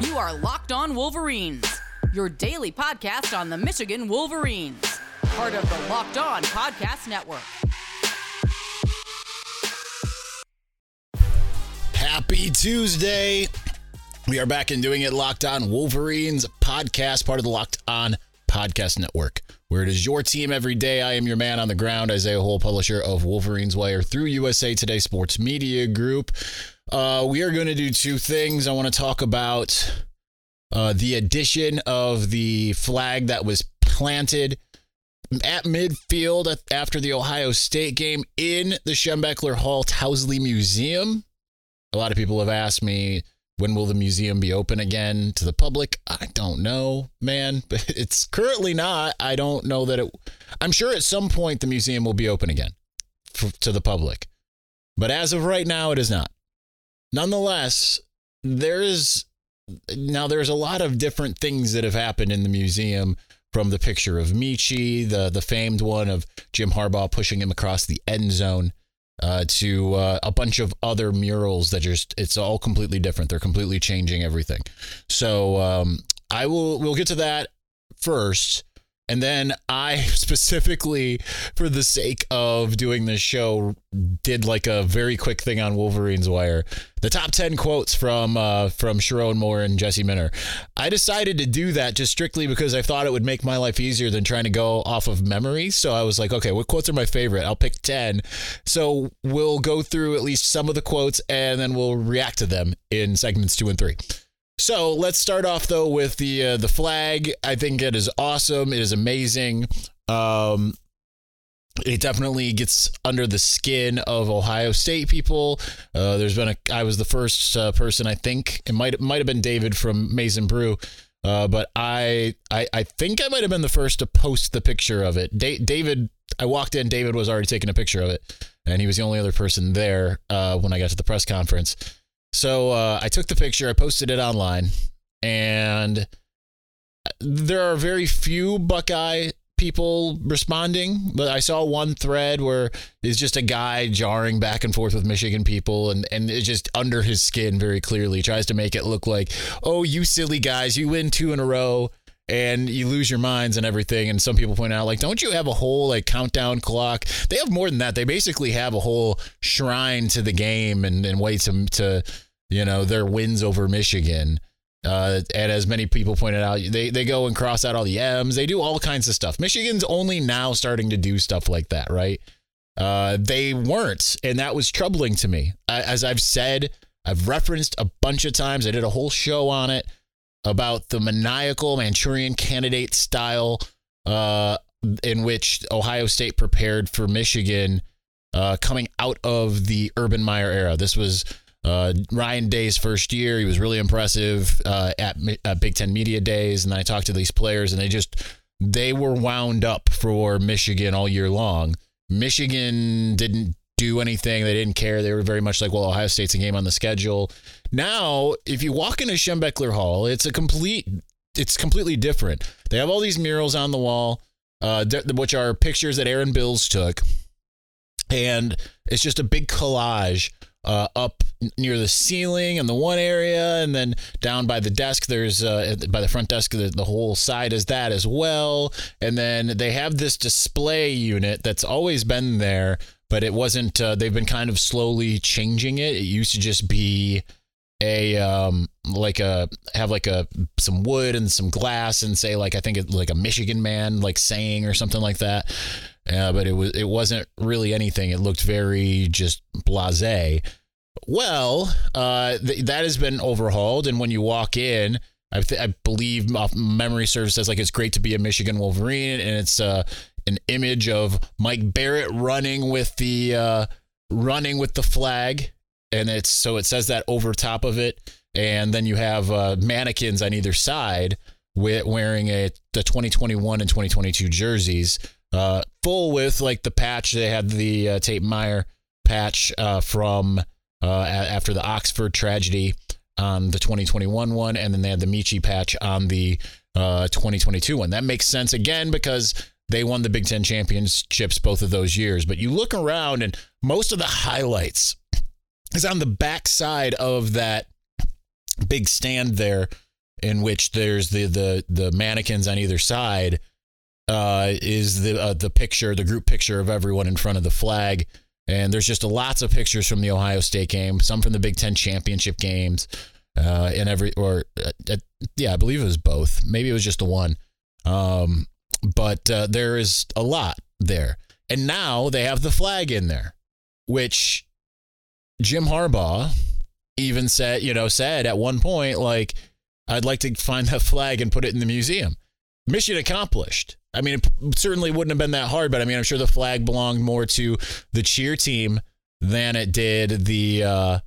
You are Locked On Wolverines, your daily podcast on the Michigan Wolverines, part of the Locked On Podcast Network. Happy Tuesday. We are back and doing it Locked On Wolverines podcast, part of the Locked On Podcast Network, where it is your team every day. I am your man on the ground, Isaiah Hole, publisher of Wolverines Wire through USA Today Sports Media Group. Uh, we are going to do two things. I want to talk about uh, the addition of the flag that was planted at midfield after the Ohio State game in the Schembechler Hall Towsley Museum. A lot of people have asked me, when will the museum be open again to the public? I don't know, man. It's currently not. I don't know that it. I'm sure at some point the museum will be open again for, to the public. But as of right now, it is not. Nonetheless, there is now there's a lot of different things that have happened in the museum from the picture of Michi, the the famed one of Jim Harbaugh pushing him across the end zone, uh, to uh, a bunch of other murals that just it's all completely different. They're completely changing everything. So um, I will we'll get to that first. And then I specifically, for the sake of doing this show, did like a very quick thing on Wolverines Wire. The top ten quotes from uh, from Sherrone Moore and Jesse Minter. I decided to do that just strictly because I thought it would make my life easier than trying to go off of memory. So I was like, okay, what quotes are my favorite? I'll pick ten. So we'll go through at least some of the quotes and then we'll react to them in segments two and three. So let's start off though with the uh, the flag. I think it is awesome. It is amazing. Um, it definitely gets under the skin of Ohio State people. Uh, there's been a I was the first uh, person I think it might might have been David from Maize n Brew. Uh, but I, I I think I might have been the first to post the picture of it. Da- David, I walked in. David was already taking a picture of it, and he was the only other person there uh, when I got to the press conference. So uh, I took the picture, I posted it online, and there are very few Buckeye people responding, but I saw one thread where it's just a guy jarring back and forth with Michigan people, and and it's just under his skin very clearly tries to make it look like, oh, you silly guys, you win two in a row and you lose your minds and everything. And some people point out, like, don't you have a whole like countdown clock? They have more than that. They basically have a whole shrine to the game and, and way to, to, you know, their wins over Michigan. Uh, and as many people pointed out, they, they go and cross out all the M's. They do all kinds of stuff. Michigan's only now starting to do stuff like that, right? Uh, they weren't. And that was troubling to me. As I've said, I've referenced a bunch of times, I did a whole show on it about the maniacal Manchurian candidate style uh, in which Ohio State prepared for Michigan uh, coming out of the Urban Meyer era. This was uh, Ryan Day's first year. He was really impressive uh, at, at Big Ten Media Days, and I talked to these players, and they just they were wound up for Michigan all year long. Michigan didn't do anything. They didn't care. They were very much like, well, Ohio State's a game on the schedule. Now, if you walk into Schembechler Hall, it's a complete, it's completely different. They have all these murals on the wall, uh, which are pictures that Aaron Bills took, and it's just a big collage uh, up near the ceiling in the one area, and then down by the desk, there's uh, by the front desk, the, the whole side is that as well. And then they have this display unit that's always been there but it wasn't. Uh, they've been kind of slowly changing it. It used to just be a um like a have like a some wood and some glass and say like I think it like a Michigan man like saying or something like that. Uh, but it was it wasn't really anything. It looked very just blasé. Well, uh, th- that has been overhauled, and when you walk in, I, th- I believe memory serves says like it's great to be a Michigan Wolverine, and it's uh an image of Mike Barrett running with the uh, running with the flag, and it's so it says that over top of it, and then you have uh, mannequins on either side with wearing a the 2021 and 2022 jerseys, uh, full with like the patch. They had the uh, Tate Myre patch uh, from uh, after the Oxford tragedy on the 2021 one, and then they had the Michi patch on the uh, 2022 one. That makes sense again because they won the Big Ten championships both of those years. But you look around and most of the highlights is on the back side of that big stand there in which there's the the the mannequins on either side uh, is the uh, the picture, the group picture of everyone in front of the flag. And there's just lots of pictures from the Ohio State game, some from the Big Ten championship games, uh, and every or uh, yeah, I believe it was both. Maybe it was just the one. Um, but uh, there is a lot there, and now they have the flag in there, which Jim Harbaugh even said, you know, said at one point, like, I'd like to find that flag and put it in the museum. Mission accomplished. I mean, it certainly wouldn't have been that hard, but I mean, I'm sure the flag belonged more to the cheer team than it did the uh,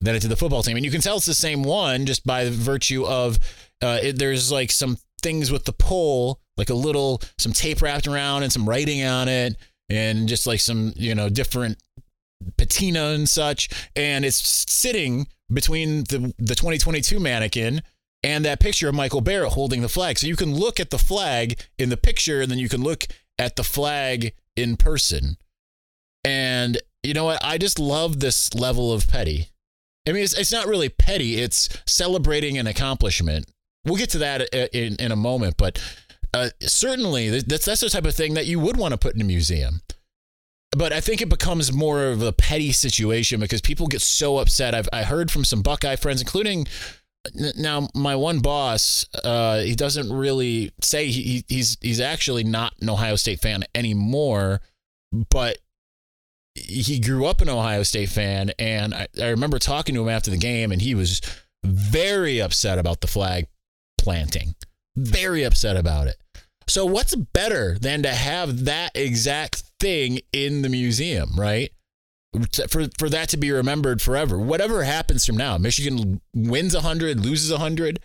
than it did the football team. And you can tell it's the same one just by virtue of uh, it, there's like some things with the pole, like a little some tape wrapped around and some writing on it, and just like some you know different patina and such, and it's sitting between the the 2022 mannequin and that picture of Michael Barrett holding the flag. So you can look at the flag in the picture, and then you can look at the flag in person. And you know what? I just love this level of petty. I mean, it's, it's not really petty, it's celebrating an accomplishment. We'll get to that in, in a moment, but uh, certainly that's, that's the type of thing that you would want to put in a museum. But I think it becomes more of a petty situation because people get so upset. I've I heard from some Buckeye friends, including now my one boss uh, he doesn't really say he, he's he's actually not an ohio state fan anymore but he grew up an ohio state fan. And I, I remember talking to him after the game and he was very upset about the flag planting. Very upset about it so what's better than to have that exact thing in the museum right for for that to be remembered forever. Whatever happens from now, Michigan wins 100, loses 100.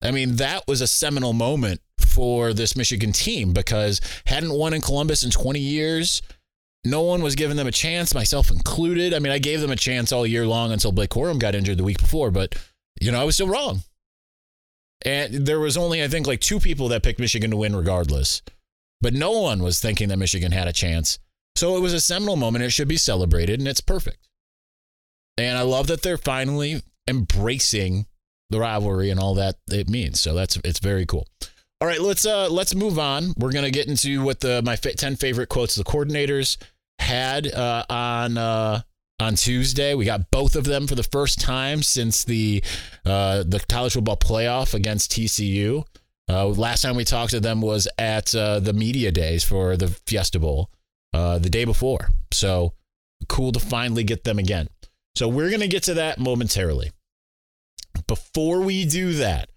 I mean, that was a seminal moment for this Michigan team because hadn't won in Columbus in 20 years. No one was giving them a chance, myself included. I mean, I gave them a chance all year long until Blake Corum got injured the week before, but you know, I was still wrong. And there was only, I think, like two people that picked Michigan to win regardless. But no one was thinking that Michigan had a chance. So it was a seminal moment. It should be celebrated, and it's perfect. And I love that they're finally embracing the rivalry and all that it means. So that's it's very cool. All right, let's uh let's move on. We're gonna get into what the my ten favorite quotes the coordinators had uh, on uh, on Tuesday. We got both of them for the first time since the uh, the college football playoff against TCU. Uh, last time we talked to them was at uh, the media days for the Fiesta Bowl uh, the day before. So cool to finally get them again. So we're going to get to that momentarily. Before we do that,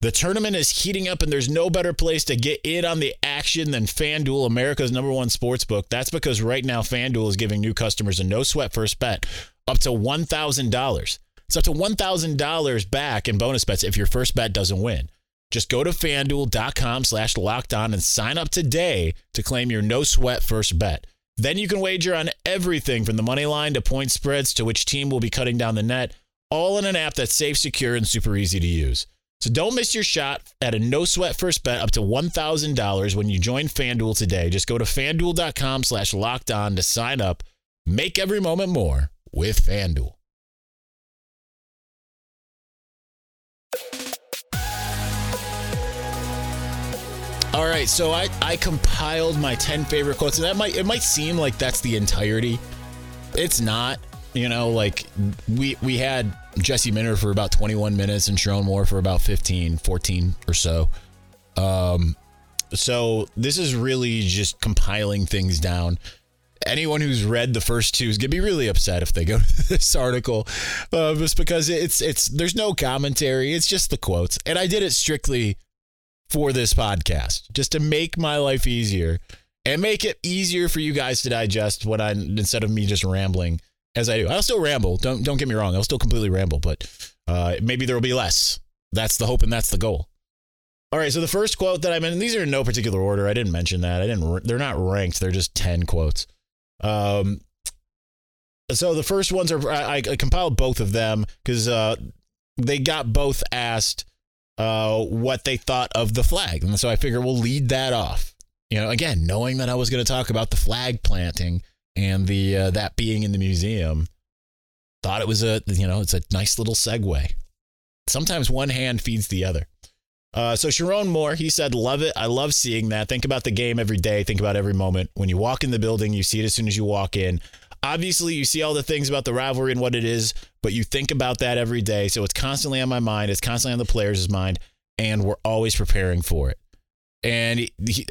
the tournament is heating up, and there's no better place to get in on the action than FanDuel, America's number one sports book. That's because right now, FanDuel is giving new customers a no sweat first bet up to $1,000. It's up to $1,000 back in bonus bets if your first bet doesn't win. Just go to fanduel.com slash locked on and sign up today to claim your no sweat first bet. Then you can wager on everything from the money line to point spreads to which team will be cutting down the net, all in an app that's safe, secure, and super easy to use. So don't miss your shot at a no sweat first bet up to $1,000 when you join FanDuel today. Just go to fanduel.com slash locked on to sign up. Make every moment more with FanDuel. All right, so I, I compiled my 10 favorite quotes, and that might it might seem like that's the entirety. It's not. You know, like we we had Jesse Minter for about 21 minutes and Sherrone Moore for about 15, 14 or so. Um, so this is really just compiling things down. Anyone who's read the first two is gonna be really upset if they go to this article, uh, just because it's it's there's no commentary. It's just the quotes, and I did it strictly for this podcast, just to make my life easier and make it easier for you guys to digest what I instead of me just rambling as I do. I'll still ramble. Don't don't get me wrong. I'll still completely ramble, but uh, maybe there will be less. That's the hope and that's the goal. All right. So the first quote that I meant, these are in no particular order. I didn't mention that. I didn't. They're not ranked. They're just ten quotes. Um. So the first ones are I, I compiled both of them because uh, they got both asked uh, what they thought of the flag. And so I figure we'll lead that off. You know, again, knowing that I was going to talk about the flag planting and the uh, that being in the museum, thought it was a you know it's a nice little segue. Sometimes one hand feeds the other. Uh, so Sherrone Moore, he said, "Love it. I love seeing that. Think about the game every day. Think about every moment. When you walk in the building, you see it as soon as you walk in. Obviously, you see all the things about the rivalry and what it is, but you think about that every day. So it's constantly on my mind. It's constantly on the players' mind, and we're always preparing for it." And he, he,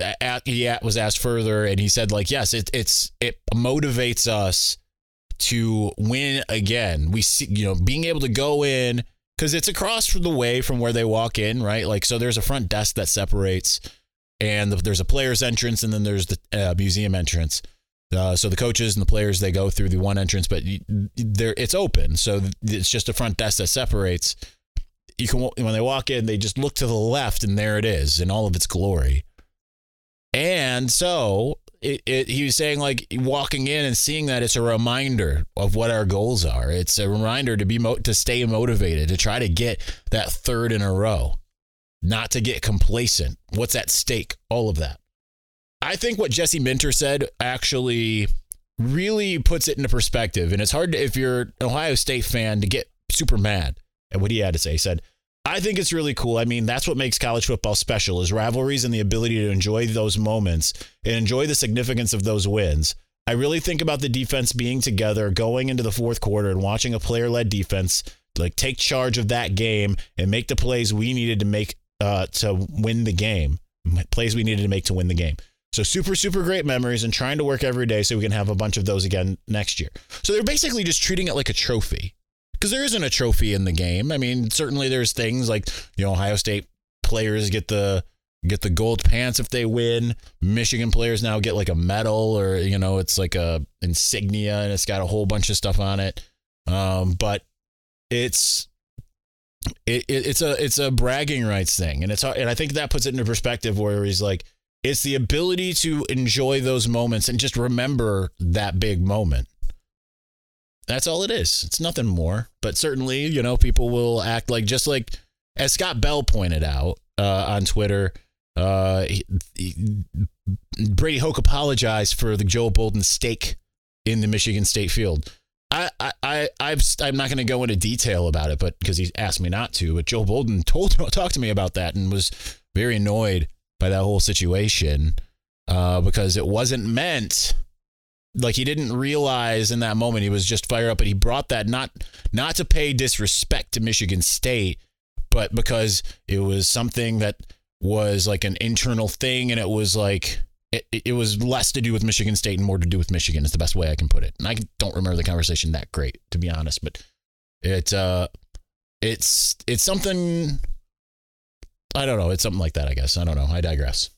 he was asked further, and he said, "Like, yes, it, it's it motivates us to win again. We see, you know, being able to go in." because it's across from the way from where they walk in, right? Like, so there's a front desk that separates, and there's a player's entrance, and then there's the uh, museum entrance. Uh, so the coaches and the players they go through the one entrance, but there it's open, so it's just a front desk that separates. You can when they walk in, they just look to the left, and there it is in all of its glory. And so it, it, he was saying like walking in and seeing that it's a reminder of what our goals are. It's a reminder to be mo- to stay motivated, to try to get that third in a row, not to get complacent. What's at stake? All of that. I think what Jesse Minter said actually really puts it into perspective, and it's hard to, if you're an Ohio State fan to get super mad at what he had to say. He said I think it's really cool. I mean, that's what makes college football special is rivalries and the ability to enjoy those moments and enjoy the significance of those wins. I really think about the defense being together going into the fourth quarter and watching a player-led defense like take charge of that game and make the plays we needed to make uh, to win the game. Plays we needed to make to win the game. So super, super great memories and trying to work every day so we can have a bunch of those again next year. So they're basically just treating it like a trophy because there isn't a trophy in the game. I mean, certainly there's things like you know Ohio State players get the get the gold pants if they win. Michigan players now get like a medal or you know it's like a insignia and it's got a whole bunch of stuff on it. Um, but it's it, it, it's a it's a bragging rights thing and it's and I think that puts it into perspective where he's like it's the ability to enjoy those moments and just remember that big moment. That's all it is. It's nothing more. But certainly, you know, people will act like just like as Scott Bell pointed out uh, on Twitter. Uh, he, he, Brady Hoke apologized for the Joe Bolden stake in the Michigan State field. I, I, I've, I'm not going to go into detail about it, but because he asked me not to. But Joe Bolden told talked to me about that and was very annoyed by that whole situation uh, because it wasn't meant like he didn't realize in that moment he was just fired up but he brought that not not to pay disrespect to Michigan State but because it was something that was like an internal thing and it was like it, it was less to do with Michigan State and more to do with Michigan is the best way I can put it. And I don't remember the conversation that great to be honest but it uh it's it's something I don't know. It's something like that I guess. I don't know. I digress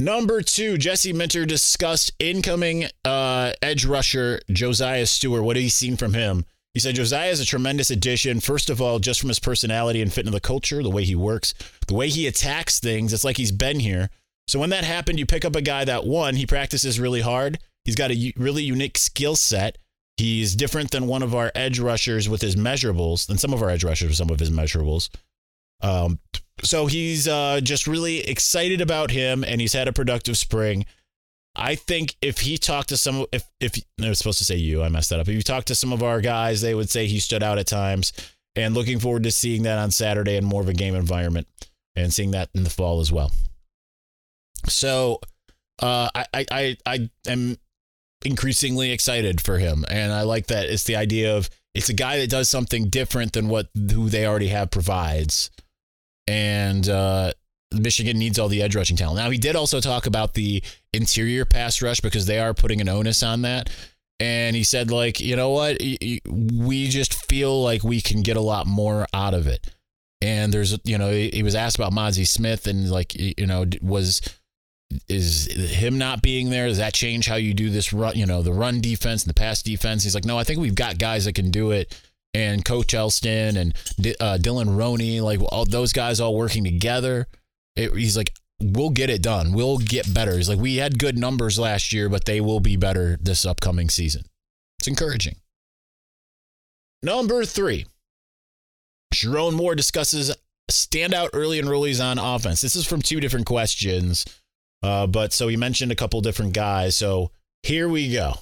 Number two, Jesse Minter discussed incoming uh, edge rusher Josiah Stewart. What have you seen from him? He said Josiah is a tremendous addition. First of all, just from his personality and fit into the culture, the way he works, the way he attacks things. It's like he's been here. So when that happened, you pick up a guy that one, he practices really hard. He's got a really unique skill set. He's different than one of our edge rushers with his measurables, than some of our edge rushers with some of his measurables. Um, so he's uh, just really excited about him, and he's had a productive spring. I think if he talked to some, if if I was supposed to say you, I messed that up. If you talked to some of our guys, they would say he stood out at times. And looking forward to seeing that on Saturday in more of a game environment, and seeing that in the fall as well. So, uh, I I I, I am increasingly excited for him, and I like that it's the idea of it's a guy that does something different than what who they already have provides and uh, Michigan needs all the edge rushing talent. Now, he did also talk about the interior pass rush because they are putting an onus on that. And he said, like, you know what? We just feel like we can get a lot more out of it. And there's, you know, he was asked about Mazi Smith and, like, you know, was is him not being there does that change how you do this run you know the run defense and the pass defense he's like no i think we've got guys that can do it and Coach Elston and uh, Dylan Roney, like all those guys all working together. It, he's like, we'll get it done. We'll get better. He's like, we had good numbers last year, but they will be better this upcoming season. It's encouraging. Number three, Sherrone Moore discusses standout early enrollees on offense. This is from two different questions, uh, but so he mentioned a couple different guys. So here we go.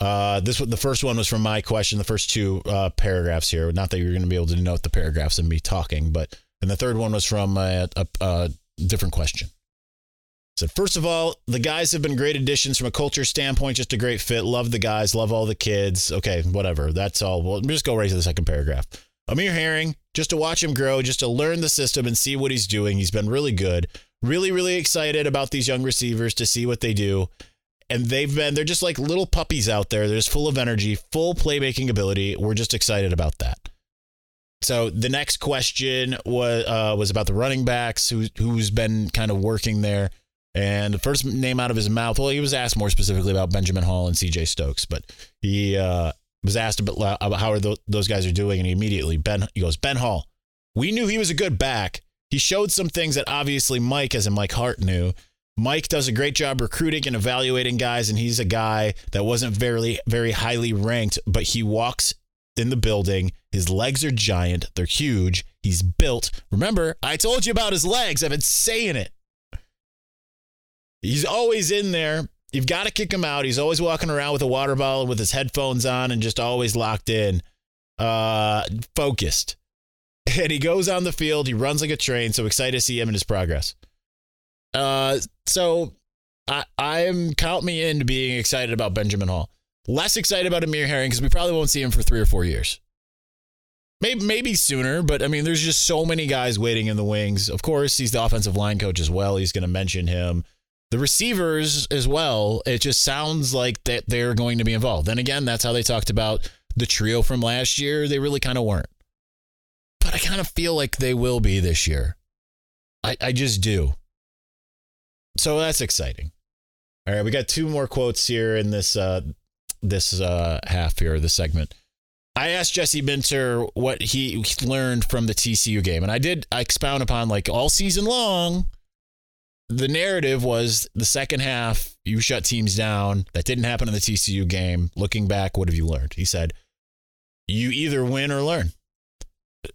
Uh, this the first one was from my question. The first two uh, paragraphs here. Not that you're going to be able to note the paragraphs and me talking, but and the third one was from a, a, a different question. It said first of all, the guys have been great additions from a culture standpoint. Just a great fit. Love the guys. Love all the kids. Okay, whatever. That's all. Well, just go right to the second paragraph. Amir Herring, just to watch him grow, just to learn the system and see what he's doing. He's been really good. Really, really excited about these young receivers to see what they do and they've been they're just like little puppies out there. They're just full of energy, full playmaking ability. We're just excited about that. So the next question was uh, was about the running backs who who's been kind of working there. And the first name out of his mouth, well, he was asked more specifically about Benjamin Hall and C.J. Stokes, but he uh, was asked about, about how are those guys are doing, and he immediately Ben he goes Ben Hall. We knew he was a good back. He showed some things that obviously Mike, as in Mike Hart, knew. Mike does a great job recruiting and evaluating guys, and he's a guy that wasn't very, very highly ranked, but he walks in the building. His legs are giant, they're huge. He's built. Remember, I told you about his legs. I've been saying it. He's always in there. You've got to kick him out. He's always walking around with a water bottle with his headphones on and just always locked in, uh, focused. And he goes on the field. He runs like a train. So excited to see him and his progress. Uh, so I I'm count me in to being excited about Benjamin Hall. Less excited about Amir Herring because we probably won't see him for three or four years. Maybe maybe sooner, but I mean, there's just so many guys waiting in the wings. Of course, he's the offensive line coach as well. He's going to mention him. The receivers as well. It just sounds like that they're going to be involved. Then again, that's how they talked about the trio from last year. They really kind of weren't. But I kind of feel like they will be this year. I, I just do. So that's exciting. All right, we got two more quotes here in this uh, this uh, half here, this segment. I asked Jesse Minter what he learned from the TCU game, and I did I expound upon like all season long. The narrative was the second half, you shut teams down. That didn't happen in the TCU game. Looking back, what have you learned? He said, You either win or learn.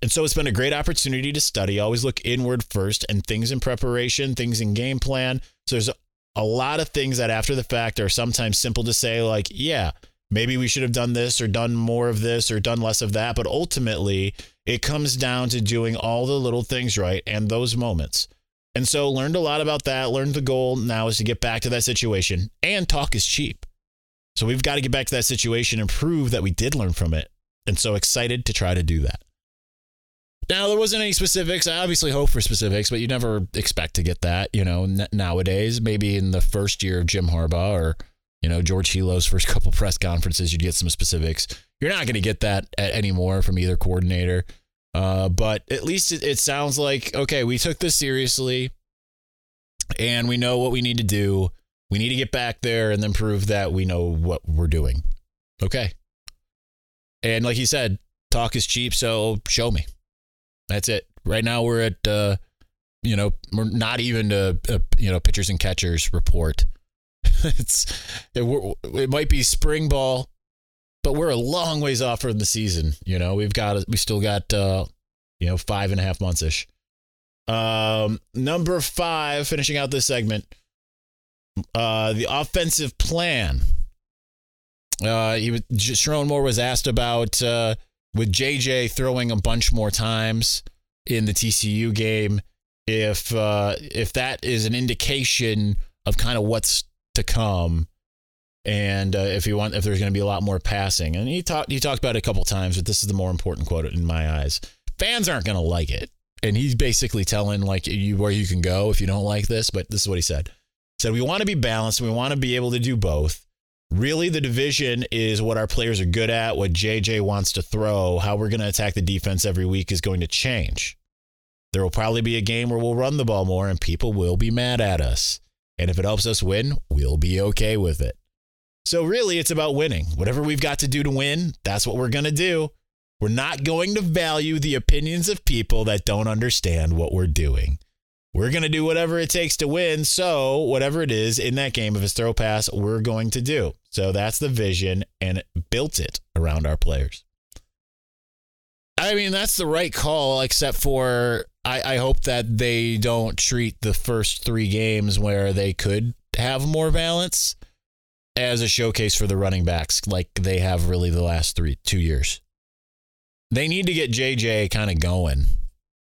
And so it's been a great opportunity to study. Always look inward first and things in preparation, things in game plan. So there's a lot of things that after the fact are sometimes simple to say, like, yeah, maybe we should have done this or done more of this or done less of that. But ultimately, it comes down to doing all the little things right and those moments. And so learned a lot about that. Learned the goal now is to get back to that situation. And talk is cheap. So we've got to get back to that situation and prove that we did learn from it. And so excited to try to do that. Now there wasn't any specifics. I obviously hope for specifics, but you never expect to get that. You know, n- nowadays, maybe in the first year of Jim Harbaugh or you know George Helos' first couple press conferences, you'd get some specifics. You're not going to get that anymore from either coordinator. Uh, but at least it, it sounds like okay, we took this seriously, and we know what we need to do. We need to get back there and then prove that we know what we're doing. Okay. And like he said, talk is cheap, so show me. That's it. Right now we're at uh, you know we're not even a, a you know pitchers and catchers report. it's it, it might be spring ball, but we're a long ways off from the season. You know we've got we still got uh, you know five and a half months ish. Um, number five, finishing out this segment, uh, the offensive plan. Uh, he was Sherrone Moore was asked about uh, with JJ throwing a bunch more times in the TCU game, if uh, if that is an indication of kind of what's to come, and uh, if you want, if there's going to be a lot more passing, and he talked he talked about it a couple times, but this is the more important quote in my eyes. Fans aren't going to like it, and he's basically telling like you where you can go if you don't like this. But this is what he said. He said we want to be balanced. We want to be able to do both. Really, the division is what our players are good at, what JJ wants to throw. How we're going to attack the defense every week is going to change. There will probably be a game where we'll run the ball more and people will be mad at us. And if it helps us win, we'll be okay with it. So, really, it's about winning. Whatever we've got to do to win, that's what we're going to do. We're not going to value the opinions of people that don't understand what we're doing. We're going to do whatever it takes to win. So, whatever it is in that game, if it's throw pass, we're going to do. So, that's the vision and built it around our players. I mean, that's the right call, except for I, I hope that they don't treat the first three games where they could have more balance as a showcase for the running backs like they have really the last three two years. They need to get JJ kind of going,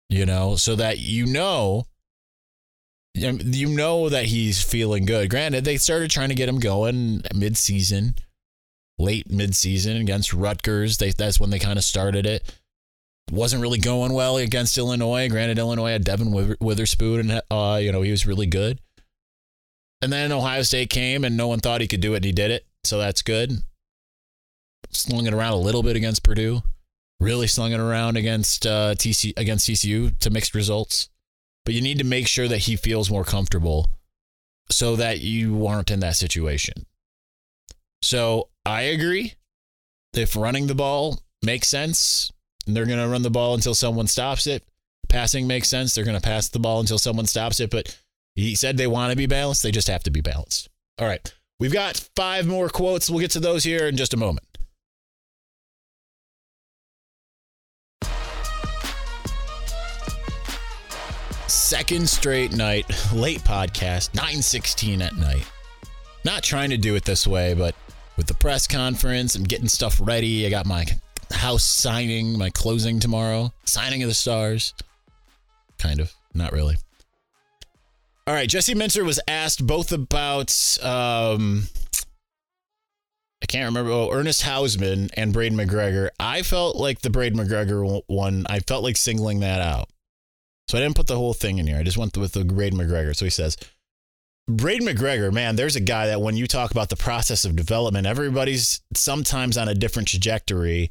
you know, so that you know you know that he's feeling good. Granted, they started trying to get him going mid-season, late mid-season against Rutgers. They, that's when they kind of started it. Wasn't really going well against Illinois. Granted, Illinois had Devon Witherspoon, and uh, you know he was really good. And then Ohio State came, and no one thought he could do it, and he did it. So that's good. Slung it around a little bit against Purdue. Really slung it around against uh, TC against TCU to mixed results. But you need to make sure that he feels more comfortable, so that you aren't in that situation. So I agree. If running the ball makes sense, and they're going to run the ball until someone stops it. Passing makes sense. They're going to pass the ball until someone stops it. But he said they want to be balanced. They just have to be balanced. All right. We've got five more quotes. We'll get to those here in just a moment. Second straight night, late podcast, 916 at night. Not trying to do it this way, but with the press conference and getting stuff ready, I got my house signing, my closing tomorrow, signing of the stars. Kind of, not really. All right, Jesse Minter was asked both about um, I can't remember. Oh, Ernest Hausmann and Braiden McGregor. I felt like the Braiden McGregor one. I felt like singling that out, so I didn't put the whole thing in here. I just went with the Braiden McGregor. So he says, Braiden McGregor, man, there's a guy that when you talk about the process of development, everybody's sometimes on a different trajectory.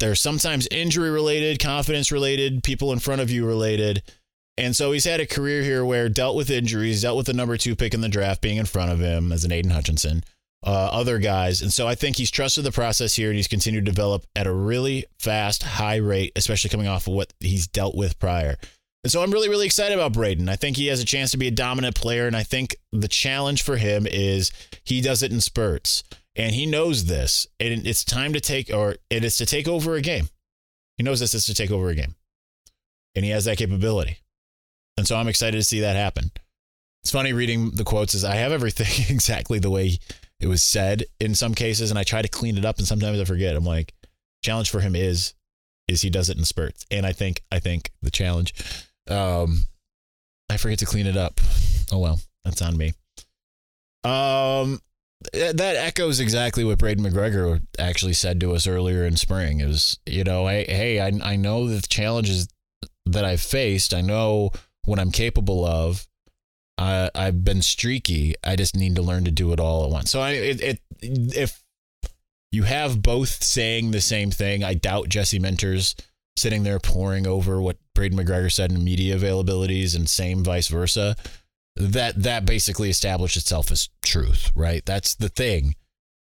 There's sometimes injury related, confidence related, people in front of you related. And so he's had a career here where dealt with injuries, dealt with the number two pick in the draft being in front of him as an Aidan Hutchinson, uh, other guys. And so I think he's trusted the process here and he's continued to develop at a really fast, high rate, especially coming off of what he's dealt with prior. And so I'm really, really excited about Braiden. I think he has a chance to be a dominant player. And I think the challenge for him is he does it in spurts. And he knows this. And it's time to take, or it is to take over a game. He knows this is to take over a game. And he has that capability. And so I'm excited to see that happen. It's funny reading the quotes as I have everything exactly the way it was said in some cases, and I try to clean it up, and sometimes I forget. I'm like, challenge for him is is he does it in spurts, and I think I think the challenge, um, I forget to clean it up. Oh well, that's on me. Um, that echoes exactly what Braiden McGregor actually said to us earlier in spring. Was, you know, hey, hey, I I know the challenges that I've faced. I know what I'm capable of. I I've been streaky. I just need to learn to do it all at once. So I it, it if you have both saying the same thing, I doubt Jesse Minter's sitting there poring over what Braiden McGregor said in media availabilities and same vice versa. That that basically established itself as truth, right? That's the thing.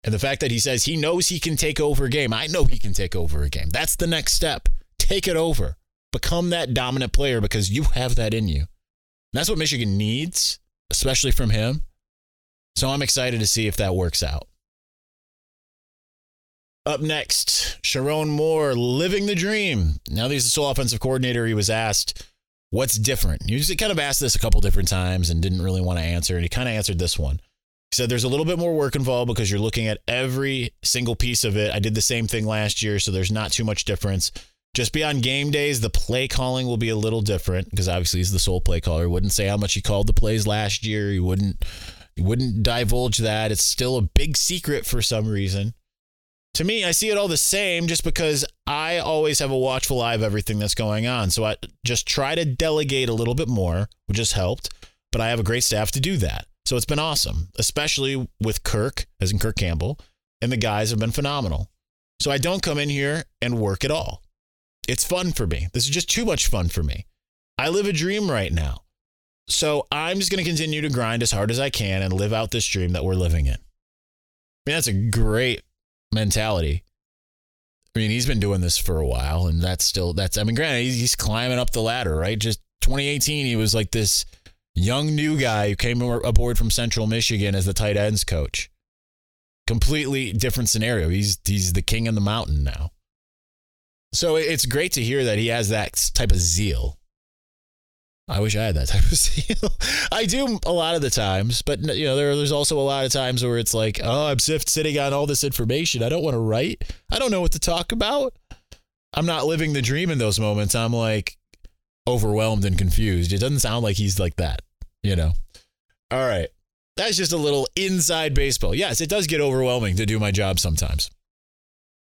And the fact that he says he knows he can take over a game. I know he can take over a game. That's the next step. Take it over become that dominant player because you have that in you. And that's what Michigan needs, especially from him. So I'm excited to see if that works out. Up next, Sherrone Moore living the dream. Now that he's the sole offensive coordinator, he was asked, What's different? He kind of asked this a couple different times and didn't really want to answer. And he kind of answered this one. He said, There's a little bit more work involved because you're looking at every single piece of it. I did the same thing last year, so there's not too much difference. Just beyond game days, the play calling will be a little different because obviously he's the sole play caller. Wouldn't say how much he called the plays last year. He wouldn't he wouldn't divulge that. It's still a big secret for some reason. To me, I see it all the same just because I always have a watchful eye of everything that's going on. So I just try to delegate a little bit more, which has helped. But I have a great staff to do that. So it's been awesome, especially with Kirk, as in Kirk Campbell, and the guys have been phenomenal. So I don't come in here and work at all. It's fun for me. This is just too much fun for me. I live a dream right now. So I'm just going to continue to grind as hard as I can and live out this dream that we're living in. I mean, that's a great mentality. I mean, he's been doing this for a while, and that's still, that's, I mean, granted, he's, climbing up the ladder, right? Just 2018, he was like this young new guy who came aboard from Central Michigan as the tight ends coach. Completely different scenario. He's, he's the king of the mountain now. So it's great to hear that he has that type of zeal. I wish I had that type of skill. I do a lot of the times, but you know, there, there's also a lot of times where it's like, oh, I'm sitting on all this information. I don't want to write. I don't know what to talk about. I'm not living the dream in those moments. I'm like overwhelmed and confused. It doesn't sound like he's like that, you know. All right. That's just a little inside baseball. Yes, it does get overwhelming to do my job sometimes.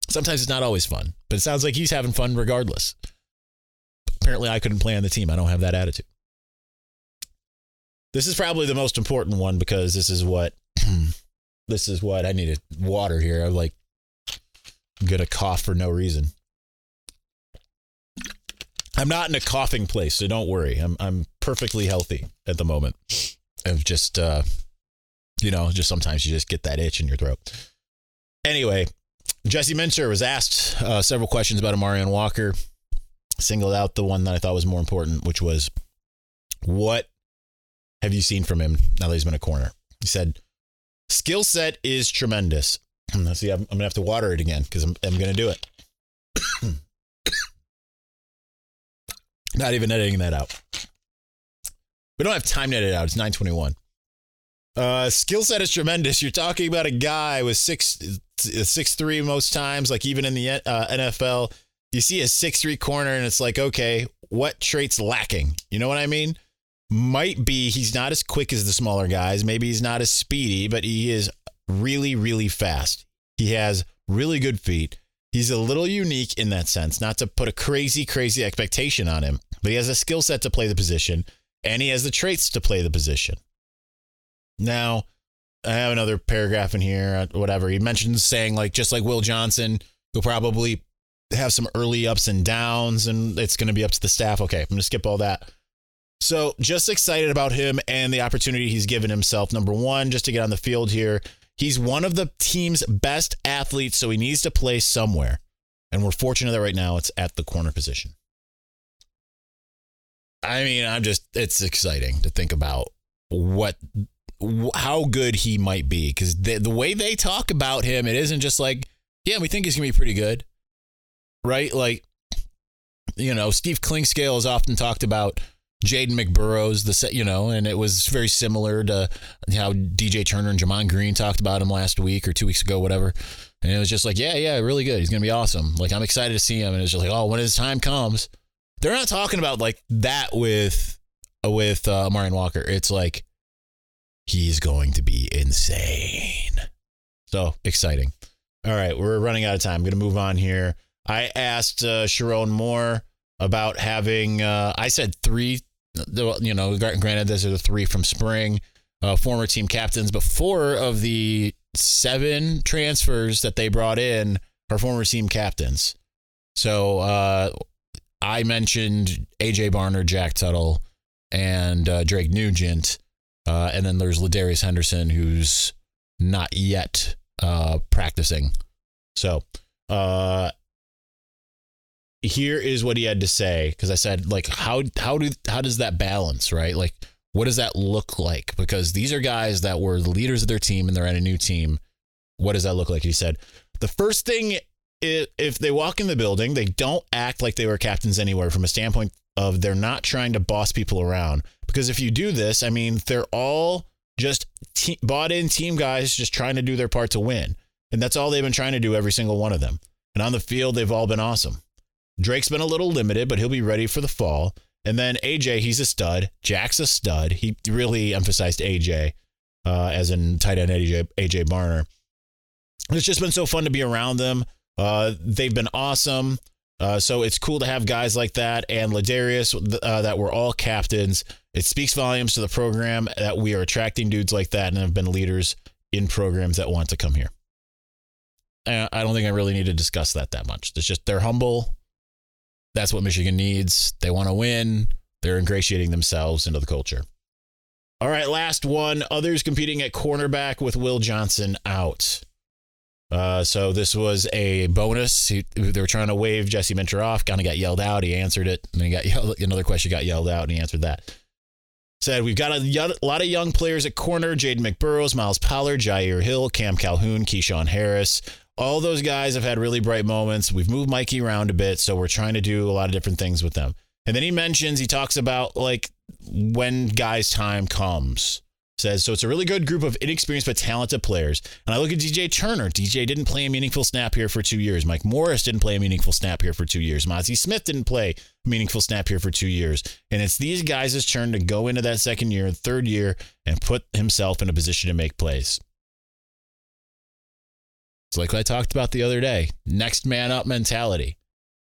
Sometimes it's not always fun, but it sounds like he's having fun regardless. Apparently, I couldn't play on the team. I don't have that attitude. This is probably the most important one because this is what this is what I needed water here. I'm like I'm gonna cough for no reason. I'm not in a coughing place, so don't worry. I'm I'm perfectly healthy at the moment. Of just uh you know, just sometimes you just get that itch in your throat. Anyway, Jesse Minter was asked uh, several questions about Amorion Walker. Singled out the one that I thought was more important, which was, "What have you seen from him now that he's been a corner?" He said, "Skill set is tremendous." Let's see, I'm, I'm, gonna have to water it again because I'm, I'm gonna do it. Not even editing that out. We don't have time to edit out. It's 921. Uh, skill set is tremendous. You're talking about a guy with six six three most times, like even in the uh, NFL. You see a six three corner, and it's like, okay, what traits lacking? You know what I mean? Might be he's not as quick as the smaller guys. Maybe he's not as speedy, but he is really, really fast. He has really good feet. He's a little unique in that sense, not to put a crazy, crazy expectation on him, but he has a skill set to play the position and he has the traits to play the position. Now, I have another paragraph in here, uh, whatever. He mentions saying, like, just like Will Johnson, he'll probably have some early ups and downs, and it's going to be up to the staff. Okay, I'm going to skip all that. So, just excited about him and the opportunity he's given himself. Number one, just to get on the field here. He's one of the team's best athletes, so he needs to play somewhere. And we're fortunate that right now it's at the corner position. I mean, I'm just, it's exciting to think about what how good he might be because the, the way they talk about him, it isn't just like, yeah, we think he's gonna be pretty good, right? Like, you know, Steve Clinkscale has often talked about Ja'Den McBurrows, the set, you know, and it was very similar to how DJ Turner and Gemon Green talked about him last week or two weeks ago, whatever. And it was just like, yeah, yeah, really good. He's gonna be awesome. Like, I'm excited to see him. And it's just like, oh, when his time comes, they're not talking about like that with with uh, Marion Walker. It's like he's going to be insane. So exciting. All right, we're running out of time. I'm to move on here. I asked uh, Sherrone Moore about having, uh, I said three, you know, granted, these are the three from spring, uh, former team captains, but four of the seven transfers that they brought in are former team captains. So uh, I mentioned AJ Barner, Jack Tuttle, and uh, Drake Nugent. Uh, and then there's Ladarius Henderson, who's not yet uh, practicing. So uh, here is what he had to say because I said like how how do how does that balance right like what does that look like because these are guys that were the leaders of their team and they're at a new team. What does that look like? He said the first thing if they walk in the building, they don't act like they were captains anywhere from a standpoint of they're not trying to boss people around. Because if you do this, I mean, they're all just te- bought in team guys just trying to do their part to win. And that's all they've been trying to do, every single one of them. And on the field, they've all been awesome. Drake's been a little limited, but he'll be ready for the fall. And then AJ, he's a stud. Jack's a stud. He really emphasized AJ, uh, as in tight end AJ, AJ Barner. It's just been so fun to be around them. Uh, they've been awesome. Uh, so it's cool to have guys like that and Ladarius uh, that were all captains. It speaks volumes to the program that we are attracting dudes like that and have been leaders in programs that want to come here. I don't think I really need to discuss that that much. It's just they're humble. That's what Michigan needs. They want to win. They're ingratiating themselves into the culture. All right, last one. Others competing at cornerback with Will Johnson out. Uh, so this was a bonus. He, they were trying to wave Jesse Minter off. Kind of got yelled out. He answered it. And then he got yelled, another question got yelled out, and he answered that. Said we've got a, a lot of young players at corner: Ja'Den McBurrows, Myles Pollard, Jyaire Hill, Cam Calhoun, Keshaun Harris. All those guys have had really bright moments. We've moved Mikey around a bit, so we're trying to do a lot of different things with them. And then he mentions he talks about like when guys' time comes says so it's a really good group of inexperienced but talented players. And I look at DJ Turner. DJ didn't play a meaningful snap here for two years. Mike Morris didn't play a meaningful snap here for two years. Mazi Smith didn't play a meaningful snap here for two years. And it's these guys' turn to go into that second year, third year, and put himself in a position to make plays. It's like I talked about the other day. Next man up mentality.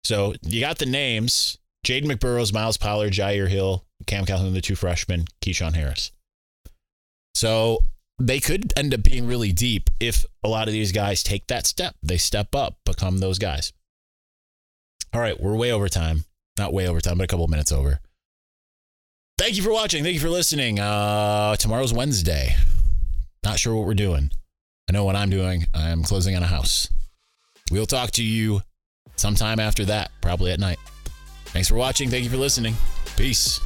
So you got the names. Ja'Den McBurrows, Myles Pollard, Jyaire Hill, Cam Calhoun, the two freshmen, Keshaun Harris. So they could end up being really deep if a lot of these guys take that step. They step up, become those guys. All right, we're way over time. Not way over time, but a couple minutes over. Thank you for watching. Thank you for listening. Uh, tomorrow's Wednesday. Not sure what we're doing. I know what I'm doing. I'm closing on a house. We'll talk to you sometime after that, probably at night. Thanks for watching. Thank you for listening. Peace.